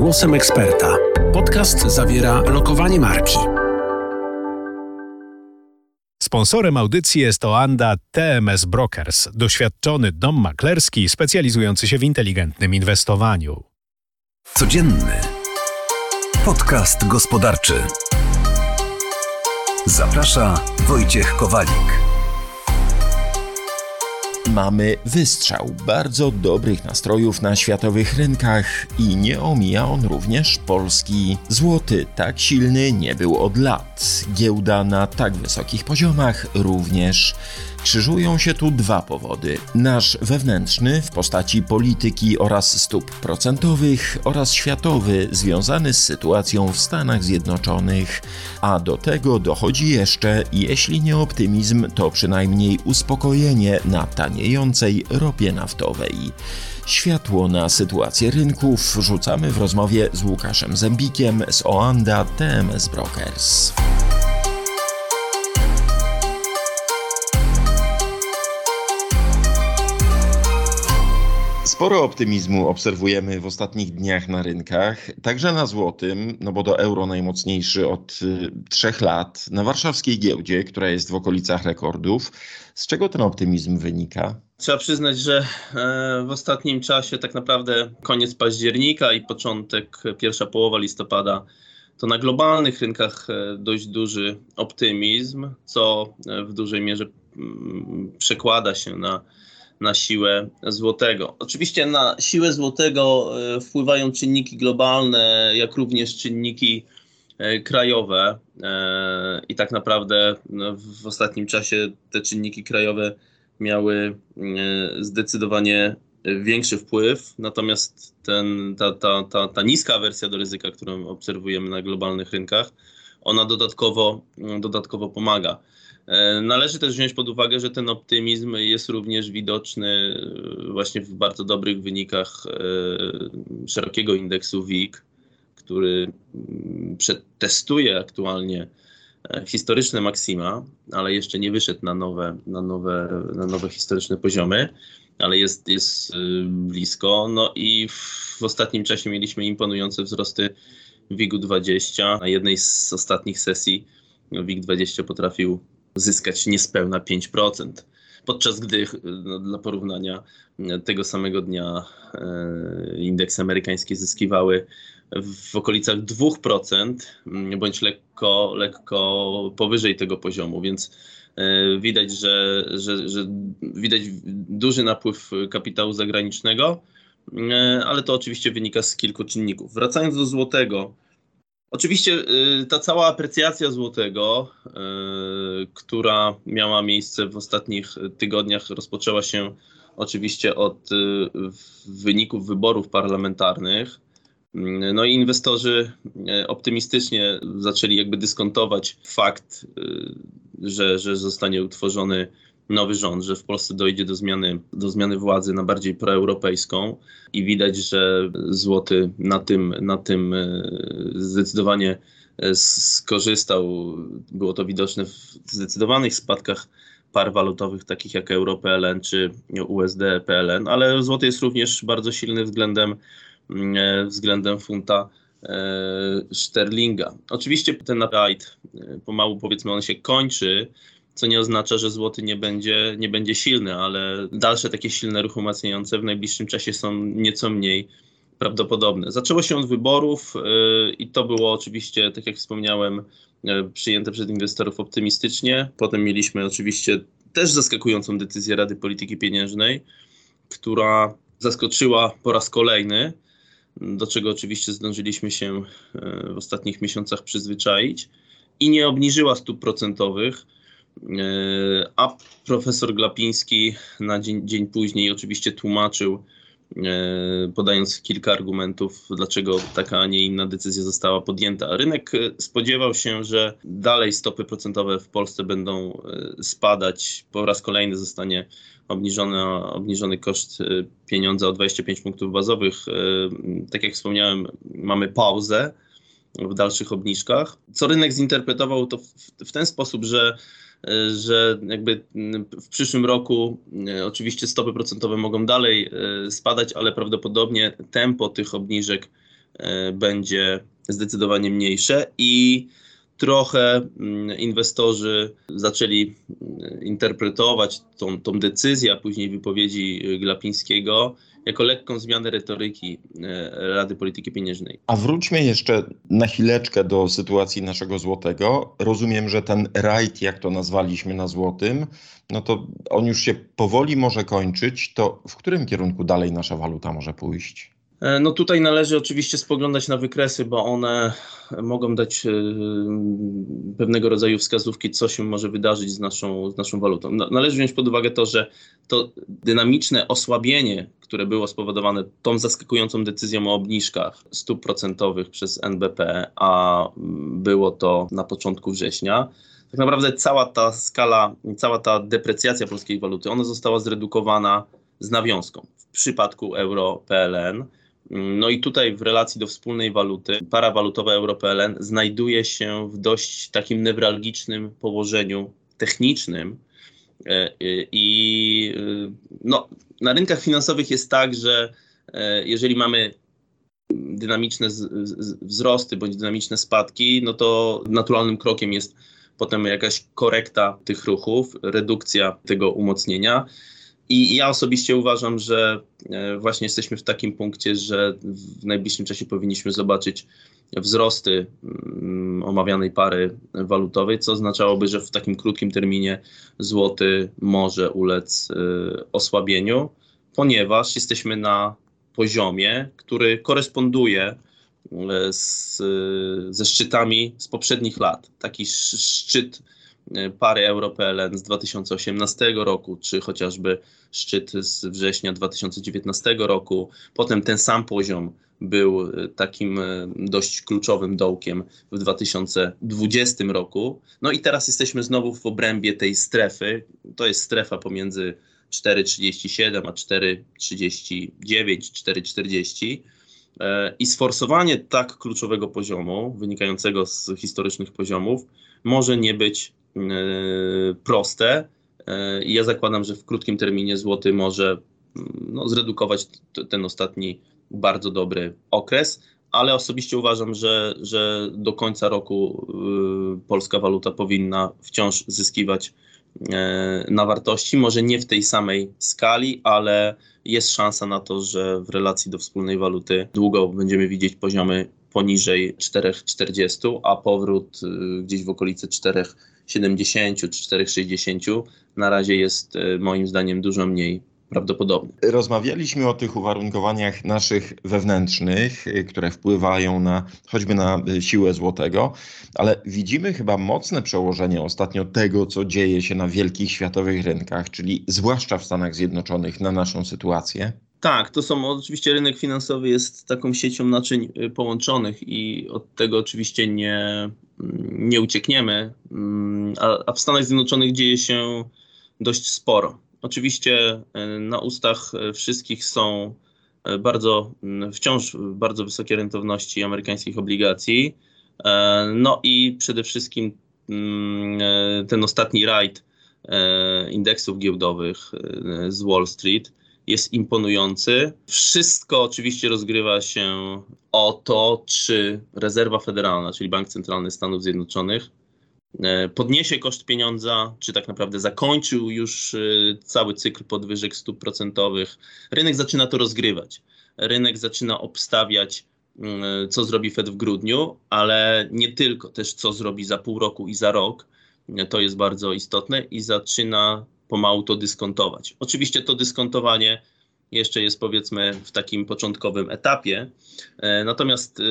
Głosem eksperta. Podcast zawiera lokowanie marki. Sponsorem audycji jest Oanda TMS Brokers, doświadczony dom maklerski specjalizujący się w inteligentnym inwestowaniu. Codzienny podcast gospodarczy. Zaprasza Wojciech Kowalik. Mamy wystrzał bardzo dobrych nastrojów na światowych rynkach i nie omija on również Polski. Złoty tak silny nie był od lat. Giełda na tak wysokich poziomach również. Krzyżują się tu dwa powody. Nasz wewnętrzny w postaci polityki oraz stóp procentowych oraz światowy związany z sytuacją w Stanach Zjednoczonych. A do tego dochodzi jeszcze, jeśli nie optymizm, to przynajmniej uspokojenie na taniejącej ropie naftowej. Światło na sytuację rynków rzucamy w rozmowie z Łukaszem Zębikiem z Oanda TMS Brokers. Sporo optymizmu obserwujemy w ostatnich dniach na rynkach, także na złotym, no bo do euro najmocniejszy od y, trzech lat, na warszawskiej giełdzie, która jest w okolicach rekordów. Z czego ten optymizm wynika? Trzeba przyznać, że e, w ostatnim czasie, tak naprawdę koniec października i początek, pierwsza połowa listopada, to na globalnych rynkach e, dość duży optymizm, co e, w dużej mierze mm, przekłada się na na siłę złotego. Oczywiście na siłę złotego e, wpływają czynniki globalne, jak również czynniki e, krajowe. E, I tak naprawdę no, w ostatnim czasie te czynniki krajowe miały zdecydowanie większy wpływ, natomiast ten, ta, ta, ta, ta niska wersja do ryzyka, którą obserwujemy na globalnych rynkach, ona dodatkowo, dodatkowo pomaga. E, należy też wziąć pod uwagę, że ten optymizm jest również widoczny e, właśnie w bardzo dobrych wynikach e, szerokiego indeksu WIG, który mm, przetestuje aktualnie historyczne maksima, ale jeszcze nie wyszedł na nowe, na nowe, na nowe historyczne poziomy, ale jest, jest blisko. No i w ostatnim czasie mieliśmy imponujące wzrosty WIG-u 20. Na jednej z ostatnich sesji WIG 20 potrafił zyskać niespełna 5%. Podczas gdy no, dla porównania tego samego dnia e, indeksy amerykańskie zyskiwały w okolicach 2%, bądź lekko, lekko powyżej tego poziomu, więc e, widać, że, że, że widać duży napływ kapitału zagranicznego, e, ale to oczywiście wynika z kilku czynników. Wracając do złotego, Oczywiście y, ta cała aprecjacja złotego, y, która miała miejsce w ostatnich tygodniach, rozpoczęła się oczywiście od y, wyników wyborów parlamentarnych. No i inwestorzy optymistycznie zaczęli jakby dyskontować fakt, że, że zostanie utworzony nowy rząd, że w Polsce dojdzie do zmiany, do zmiany władzy na bardziej proeuropejską i widać, że złoty na tym, na tym e, zdecydowanie e, skorzystał. Było to widoczne w zdecydowanych spadkach par walutowych takich jak euro PLN czy USD PLN, ale złoty jest również bardzo silny względem, mm, e, względem funta sterlinga. Oczywiście ten ride pomału powiedzmy on się kończy, co nie oznacza, że złoty nie będzie, nie będzie silny, ale dalsze takie silne ruchy umacniające w najbliższym czasie są nieco mniej prawdopodobne. Zaczęło się od wyborów yy, i to było oczywiście, tak jak wspomniałem, yy, przyjęte przez inwestorów optymistycznie. Potem mieliśmy oczywiście też zaskakującą decyzję Rady Polityki Pieniężnej, która zaskoczyła po raz kolejny, do czego oczywiście zdążyliśmy się yy, w ostatnich miesiącach przyzwyczaić i nie obniżyła stóp procentowych a profesor Glapiński na dzień, dzień później oczywiście tłumaczył, e, podając kilka argumentów, dlaczego taka, a nie inna decyzja została podjęta. Rynek spodziewał się, że dalej stopy procentowe w Polsce będą e, spadać. Po raz kolejny zostanie obniżony, obniżony koszt pieniądza o 25 punktów bazowych. Tak jak wspomniałem, mamy pauzę w dalszych obniżkach. Co rynek zinterpretował to w, w ten sposób, że że jakby w przyszłym roku e, oczywiście stopy procentowe mogą dalej e, spadać, ale prawdopodobnie tempo tych obniżek będzie zdecydowanie mniejsze i trochę inwestorzy zaczęli interpretować tą, tą decyzję, a później wypowiedzi Glapińskiego jako lekką zmianę retoryki e, Rady Polityki Pieniężnej. A wróćmy jeszcze na chwileczkę do sytuacji naszego złotego. Rozumiem, że ten rajd, jak to nazwaliśmy na złotym, no to on już się powoli może kończyć. To w którym kierunku dalej nasza waluta może pójść? E, no tutaj należy oczywiście spoglądać na wykresy, bo one mogą dać e, pewnego rodzaju wskazówki, co się może wydarzyć z naszą, z naszą walutą. Należy wziąć pod uwagę to, że to dynamiczne osłabienie, które było spowodowane tą zaskakującą decyzją o obniżkach stóp procentowych przez NBP, a było to na początku września, tak naprawdę cała ta skala, cała ta deprecjacja polskiej waluty, ona została zredukowana z nawiązką. W przypadku euro PLN no i tutaj w relacji do wspólnej waluty, para walutowa euro-PLN znajduje się w dość takim newralgicznym położeniu technicznym. E, e, I e, no, na rynkach finansowych jest tak, że jeżeli mamy dynamiczne wzrosty bądź dynamiczne spadki, no to naturalnym krokiem jest potem jakaś korekta tych ruchów, redukcja tego umocnienia. I ja osobiście uważam, że e, właśnie jesteśmy w takim punkcie, że w najbliższym czasie powinniśmy zobaczyć wzrosty mm, omawianej pary walutowej, co oznaczałoby, że w takim krótkim terminie złoty może ulec e, osłabieniu, ponieważ jesteśmy na poziomie, który koresponduje e, z, ze szczytami z poprzednich lat. Taki szczyt pary euro-PLN z 2018 roku, czy chociażby szczyt z września 2019 roku. Potem ten sam poziom był e, takim e, dość kluczowym dołkiem w 2020 roku. No i teraz jesteśmy znowu w obrębie tej strefy. To jest strefa pomiędzy 4,37 a 4,39, 4,40. I sforsowanie tak kluczowego poziomu, wynikającego z historycznych poziomów, może nie być proste. E, I ja zakładam, że w krótkim terminie złoty może mm, no, zredukować ten ostatni bardzo dobry okres, ale osobiście uważam, że, że do końca roku y, polska waluta powinna wciąż zyskiwać y, na wartości. Może nie w tej samej skali, ale jest szansa na to, że w relacji do wspólnej waluty długo będziemy widzieć poziomy poniżej 4,40, a powrót y, gdzieś w okolicy 4,70 czy 4,60 na razie jest y, moim zdaniem dużo mniej prawdopodobny. Rozmawialiśmy o tych uwarunkowaniach naszych wewnętrznych, y, które wpływają na choćby na siłę złotego, ale widzimy chyba mocne przełożenie ostatnio tego, co dzieje się na wielkich światowych rynkach, czyli zwłaszcza w Stanach Zjednoczonych, na naszą sytuację. Tak, to są oczywiście rynek finansowy jest taką siecią naczyń y, połączonych i od tego oczywiście nie, mm, nie uciekniemy, mm, a, a w Stanach Zjednoczonych dzieje się dość sporo. Oczywiście y, na ustach y, wszystkich są bardzo, mm, wciąż bardzo wysokie rentowności amerykańskich obligacji. No i przede wszystkim ten ostatni rajd indeksów giełdowych z Wall Street jest imponujący. Wszystko oczywiście rozgrywa się o to, czy rezerwa federalna, czyli Bank Centralny Stanów Zjednoczonych, e, podniesie koszt pieniądza, czy tak naprawdę zakończył już e, cały cykl podwyżek stóp procentowych. Rynek zaczyna to rozgrywać. Rynek zaczyna obstawiać, mm, co zrobi Fed w grudniu, ale nie tylko, też co zrobi za pół roku i za rok. To jest bardzo istotne i zaczyna pomału to dyskontować. Oczywiście to dyskontowanie jeszcze jest powiedzmy w takim początkowym etapie, e, natomiast e,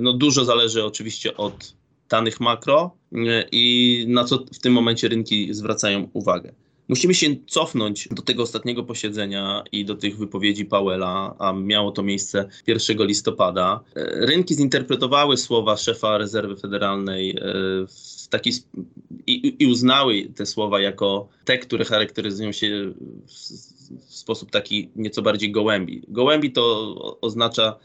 no, dużo zależy oczywiście od danych makro e, i na co w tym momencie rynki zwracają uwagę. Musimy się cofnąć do tego ostatniego posiedzenia i do tych wypowiedzi Powella, a miało to miejsce 1 listopada. Rynki zinterpretowały słowa szefa rezerwy federalnej w taki i, i uznały te słowa jako te, które charakteryzują się w, w sposób taki nieco bardziej gołębi. Gołębi to oznacza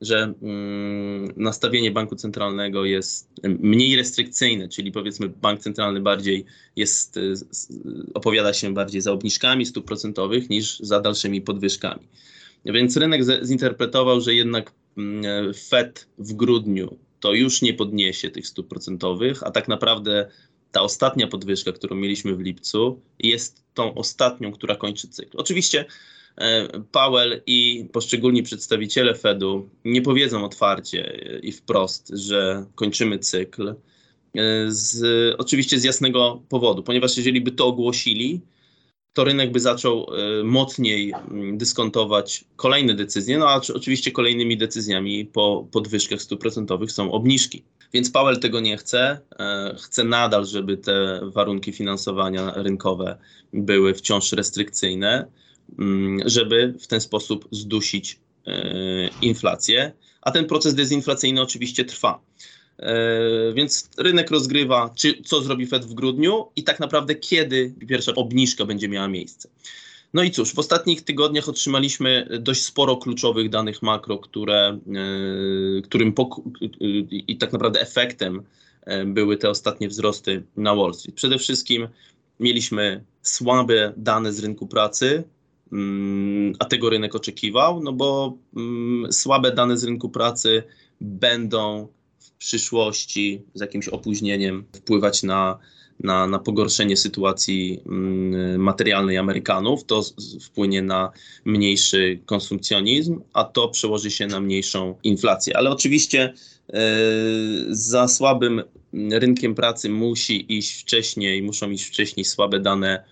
że mm, nastawienie banku centralnego jest mniej restrykcyjne, czyli powiedzmy bank centralny bardziej jest, y, opowiada się bardziej za obniżkami stóp procentowych niż za dalszymi podwyżkami. Więc rynek zinterpretował, że jednak mm, Fed w grudniu to już nie podniesie tych stóp procentowych, a tak naprawdę ta ostatnia podwyżka, którą mieliśmy w lipcu, jest tą ostatnią, która kończy cykl. Oczywiście Powell i poszczególni przedstawiciele Fedu nie powiedzą otwarcie i wprost, że kończymy cykl. E, z, oczywiście z jasnego powodu, ponieważ jeżeli by to ogłosili, to rynek by zaczął e, mocniej mm, dyskontować kolejne decyzje, no a oczywiście kolejnymi decyzjami po podwyżkach procentowych są obniżki. Więc Powell tego nie chce. E, chce nadal, żeby te warunki finansowania rynkowe były wciąż restrykcyjne, żeby w ten sposób zdusić e, inflację. A ten proces dezinflacyjny oczywiście trwa. E, więc rynek rozgrywa, czy, co zrobi Fed w grudniu i tak naprawdę kiedy pierwsza obniżka będzie miała miejsce. No i cóż, w ostatnich tygodniach otrzymaliśmy dość sporo kluczowych danych makro, które, e, którym i tak naprawdę efektem były te ostatnie wzrosty na Wall Street. Przede wszystkim mieliśmy słabe dane z rynku pracy, mm, a tego rynek oczekiwał, no bo mm, słabe dane z rynku pracy będą w przyszłości z jakimś opóźnieniem wpływać na, na, na pogorszenie sytuacji mm, materialnej Amerykanów. To wpłynie na mniejszy konsumpcjonizm, a to przełoży się na mniejszą inflację. Ale oczywiście e, za słabym rynkiem pracy musi iść wcześniej, muszą iść wcześniej słabe dane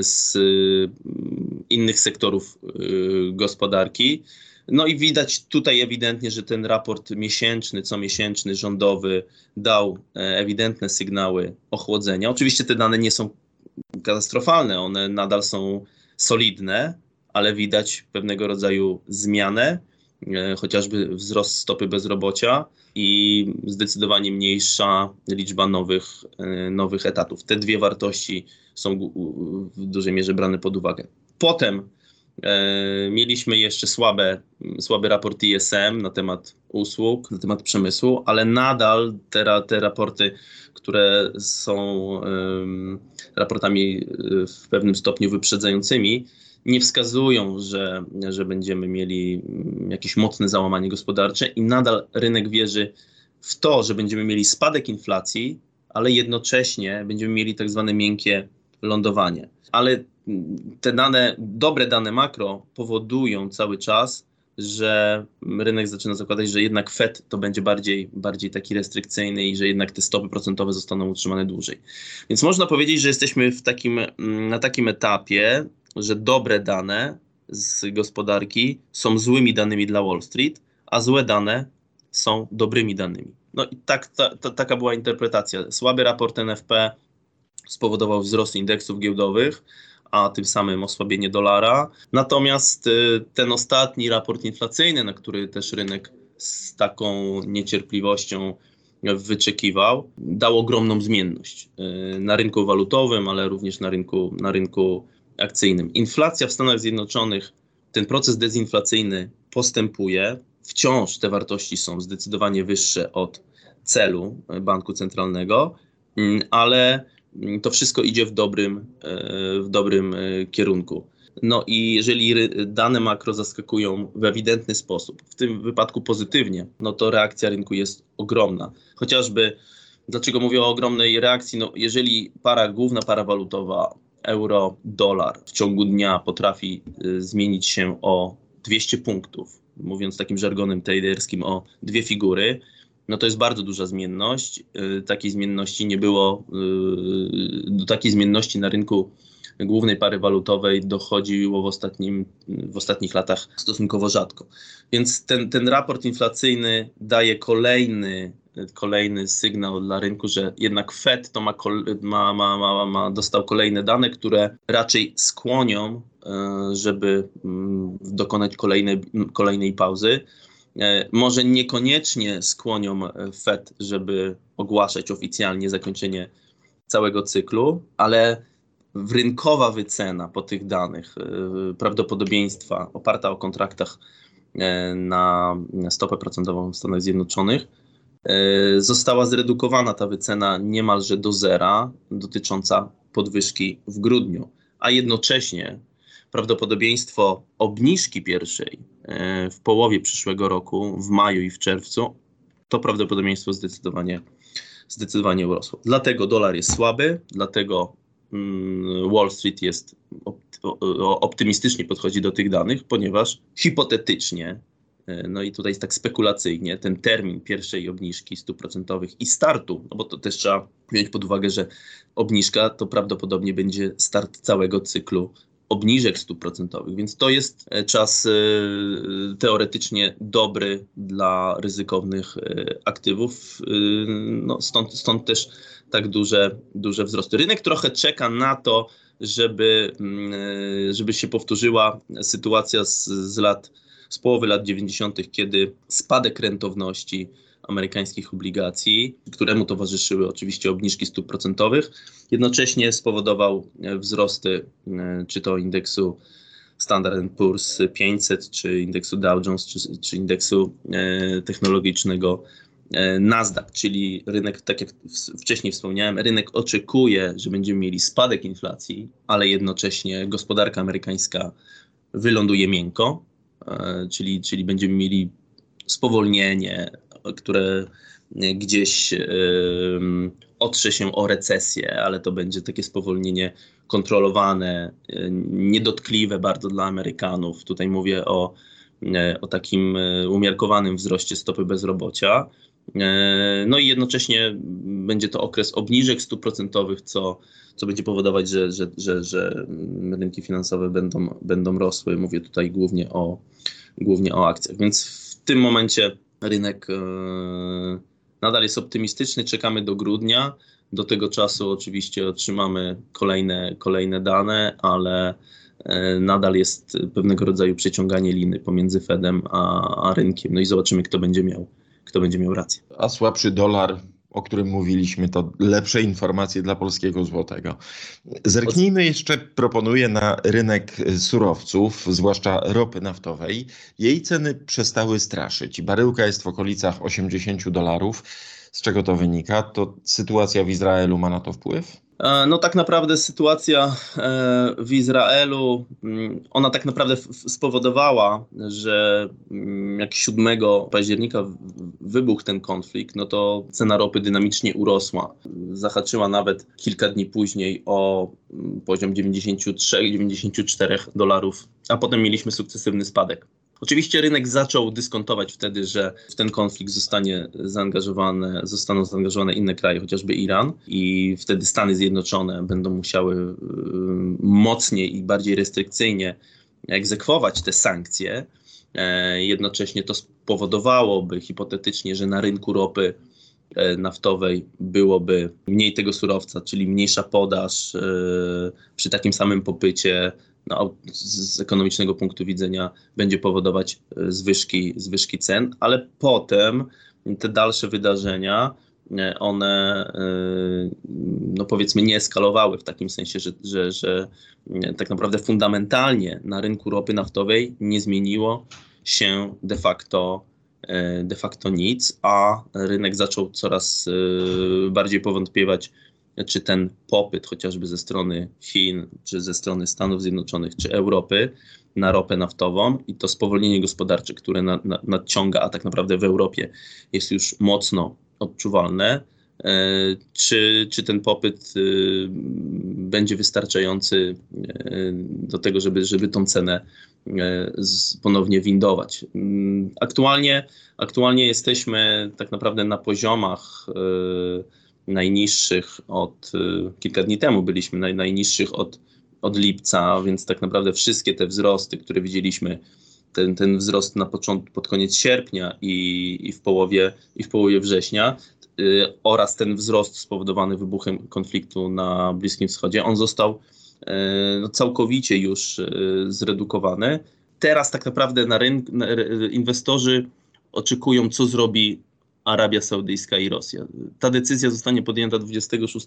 z mm, innych sektorów e, gospodarki. No i widać tutaj ewidentnie, że ten raport miesięczny, comiesięczny, rządowy dał e, ewidentne sygnały ochłodzenia. Oczywiście te dane nie są katastrofalne, one nadal są solidne, ale widać pewnego rodzaju zmianę, chociażby wzrost stopy bezrobocia i zdecydowanie mniejsza liczba nowych, e, nowych etatów. Te dwie wartości są w dużej mierze brane pod uwagę. Potem E, mieliśmy jeszcze słabe, słaby raport ISM na temat usług, na temat przemysłu, ale nadal te, te raporty, które są raportami e, w pewnym stopniu wyprzedzającymi, nie wskazują, że, że będziemy mieli mm, jakieś mocne załamanie gospodarcze i nadal rynek wierzy w to, że będziemy mieli spadek inflacji, ale jednocześnie będziemy mieli tak zwane miękkie lądowanie. Ale te dane, dobre dane makro powodują cały czas, że rynek zaczyna zakładać, że jednak Fed to będzie bardziej, bardziej taki restrykcyjny i że jednak te stopy procentowe zostaną utrzymane dłużej. Więc można powiedzieć, że jesteśmy w takim, na takim etapie, że dobre dane z gospodarki są złymi danymi dla Wall Street, a złe dane są dobrymi danymi. No i tak, ta, ta, taka była interpretacja. Słaby raport NFP spowodował wzrost indeksów giełdowych, a tym samym osłabienie dolara. Natomiast y, ten ostatni raport inflacyjny, na który też rynek z taką niecierpliwością wyczekiwał, dał ogromną zmienność y, na rynku walutowym, ale również na rynku, na rynku akcyjnym. Inflacja w Stanach Zjednoczonych, ten proces dezinflacyjny postępuje. Wciąż te wartości są zdecydowanie wyższe od celu banku centralnego, mm, ale to wszystko idzie w dobrym, e, w dobrym e, kierunku. No i jeżeli dane makro zaskakują w ewidentny sposób, w tym wypadku pozytywnie, no to reakcja rynku jest ogromna. Chociażby, dlaczego mówię o ogromnej reakcji? No jeżeli para, główna para walutowa euro, dolar w ciągu dnia potrafi e, zmienić się o 200 punktów, mówiąc takim żargonem traderskim o dwie figury, no to jest bardzo duża zmienność. Y, takiej zmienności nie było, y, do takiej zmienności na rynku głównej pary walutowej dochodziło w, ostatnim, w ostatnich latach stosunkowo rzadko. Więc ten, ten raport inflacyjny daje kolejny, kolejny sygnał dla rynku, że jednak Fed to ma, ma, ma, ma, ma dostał kolejne dane, które raczej skłonią, y, żeby mm, dokonać kolejnej, kolejnej pauzy. E, może niekoniecznie skłonią e, Fed, żeby ogłaszać oficjalnie zakończenie całego cyklu, ale rynkowa wycena po tych danych, e, prawdopodobieństwa oparta o kontraktach na stopę procentową w Stanach Zjednoczonych, została zredukowana ta wycena niemalże do zera dotycząca podwyżki w grudniu, a jednocześnie prawdopodobieństwo obniżki pierwszej w połowie przyszłego roku, w maju i w czerwcu, to prawdopodobieństwo zdecydowanie, zdecydowanie urosło. Dlatego dolar jest słaby, dlatego mm, Wall Street jest optymistycznie podchodzi do tych danych, ponieważ hipotetycznie E, no i tutaj tak spekulacyjnie ten termin pierwszej obniżki stóp procentowych i startu, no bo to też trzeba wziąć pod uwagę, że obniżka to prawdopodobnie będzie start całego cyklu obniżek stóp procentowych, więc to jest e, czas e, teoretycznie dobry dla ryzykownych aktywów. No stąd, stąd też tak duże, duże wzrosty. Rynek trochę czeka na to, żeby, mm, żeby się powtórzyła sytuacja z, z lat z połowy lat 90., kiedy spadek rentowności amerykańskich obligacji, któremu towarzyszyły oczywiście obniżki stóp procentowych, jednocześnie spowodował e, wzrosty e, czy to indeksu Standard Poor's 500, czy indeksu Dow Jones, czy, czy indeksu e, technologicznego Nasdaq, czyli rynek, tak jak wcześniej wspomniałem, rynek oczekuje, że będziemy mieli spadek inflacji, ale jednocześnie gospodarka amerykańska wyląduje miękko, czyli, czyli będziemy mieli spowolnienie, które gdzieś otrze się o recesję, ale to będzie takie spowolnienie kontrolowane, e, niedotkliwe bardzo dla Amerykanów. Tutaj mówię o, e, o takim umiarkowanym wzroście stopy bezrobocia. No i jednocześnie będzie to okres obniżek stóp procentowych, co, co będzie powodować, że, że, że, że rynki finansowe będą, będą rosły. Mówię tutaj głównie o, głównie o akcjach. Więc w tym momencie rynek e, nadal jest optymistyczny. Czekamy do grudnia. Do tego czasu oczywiście otrzymamy kolejne, kolejne dane, ale e, nadal jest pewnego rodzaju przeciąganie liny pomiędzy Fedem a, a rynkiem. No i zobaczymy, kto będzie miał, kto będzie miał rację. A słabszy dolar o którym mówiliśmy, to lepsze informacje dla polskiego złotego. Zerknijmy jeszcze, proponuję na rynek surowców, zwłaszcza ropy naftowej. Jej ceny przestały straszyć. Baryłka jest w okolicach 80 dolarów. Z czego to wynika? To sytuacja w Izraelu ma na to wpływ? E, no tak naprawdę sytuacja e, w Izraelu, mm, ona tak naprawdę spowodowała, że mm, jak 7 października wybuchł ten konflikt, no to cena ropy dynamicznie urosła. Zahaczyła nawet kilka dni później o mm, poziom 93-94 dolarów, a potem mieliśmy sukcesywny spadek. Oczywiście rynek zaczął dyskontować wtedy, że w ten konflikt zostanie zaangażowane, zostaną zaangażowane inne kraje, chociażby Iran, i wtedy Stany Zjednoczone będą musiały y, mocniej i bardziej restrykcyjnie egzekwować te sankcje. E, jednocześnie to spowodowałoby hipotetycznie, że na rynku ropy e, naftowej byłoby mniej tego surowca, czyli mniejsza podaż e, przy takim samym popycie no, z ekonomicznego punktu widzenia będzie powodować e, zwyżki, zwyżki cen, ale potem te dalsze wydarzenia, e, one e, no powiedzmy nie eskalowały w takim sensie, że, że, że tak naprawdę fundamentalnie na rynku ropy naftowej nie zmieniło się de facto de facto nic, a rynek zaczął coraz bardziej powątpiewać czy ten popyt chociażby ze strony Chin, czy ze strony Stanów Zjednoczonych, czy Europy na ropę naftową i to spowolnienie gospodarcze, które na, na, nadciąga, a tak naprawdę w Europie jest już mocno odczuwalne, e, czy, czy ten popyt e, będzie wystarczający e, do tego, żeby, żeby tą cenę ponownie windować. Mm, aktualnie, aktualnie jesteśmy tak naprawdę na poziomach najniższych od y, kilka dni temu byliśmy naj, najniższych od, od lipca, więc tak naprawdę wszystkie te wzrosty, które widzieliśmy, ten, ten wzrost na początku, pod koniec sierpnia i, i, w, połowie, i w połowie września yy, oraz ten wzrost spowodowany wybuchem konfliktu na Bliskim Wschodzie, on został yy, no, całkowicie już zredukowany. Teraz tak naprawdę na rynku inwestorzy oczekują, co zrobi Arabia Saudyjska i Rosja. Ta decyzja zostanie podjęta 26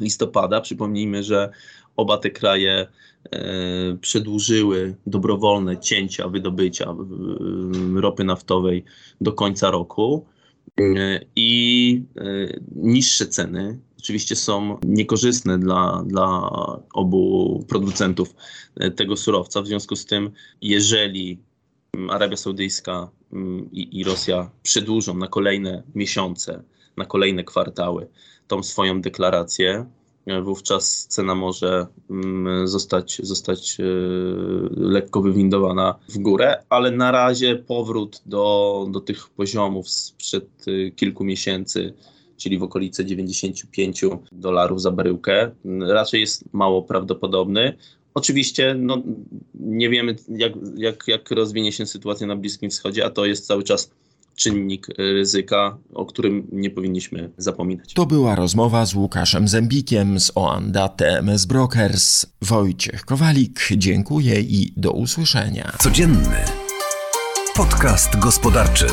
listopada. Przypomnijmy, że oba te kraje e, przedłużyły dobrowolne cięcia wydobycia e, ropy naftowej do końca roku. E, I niższe ceny oczywiście są niekorzystne dla, dla obu producentów tego surowca. W związku z tym, jeżeli Arabia Saudyjska mm, i, i Rosja przedłużą na kolejne miesiące, na kolejne kwartały tą swoją deklarację, wówczas cena może mm, zostać, zostać e, lekko wywindowana w górę, ale na razie powrót do, do tych poziomów sprzed e, kilku miesięcy, czyli w okolice 95 dolarów za baryłkę, raczej jest mało prawdopodobny. Oczywiście no, nie wiemy, jak, jak, jak rozwinie się sytuacja na Bliskim Wschodzie, a to jest cały czas czynnik ryzyka, o którym nie powinniśmy zapominać. To była rozmowa z Łukaszem Zębikiem z Oanda TMS Brokers. Wojciech Kowalik, dziękuję i do usłyszenia. Codzienny podcast gospodarczy.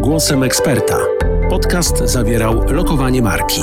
Głosem eksperta. Podcast zawierał lokowanie marki.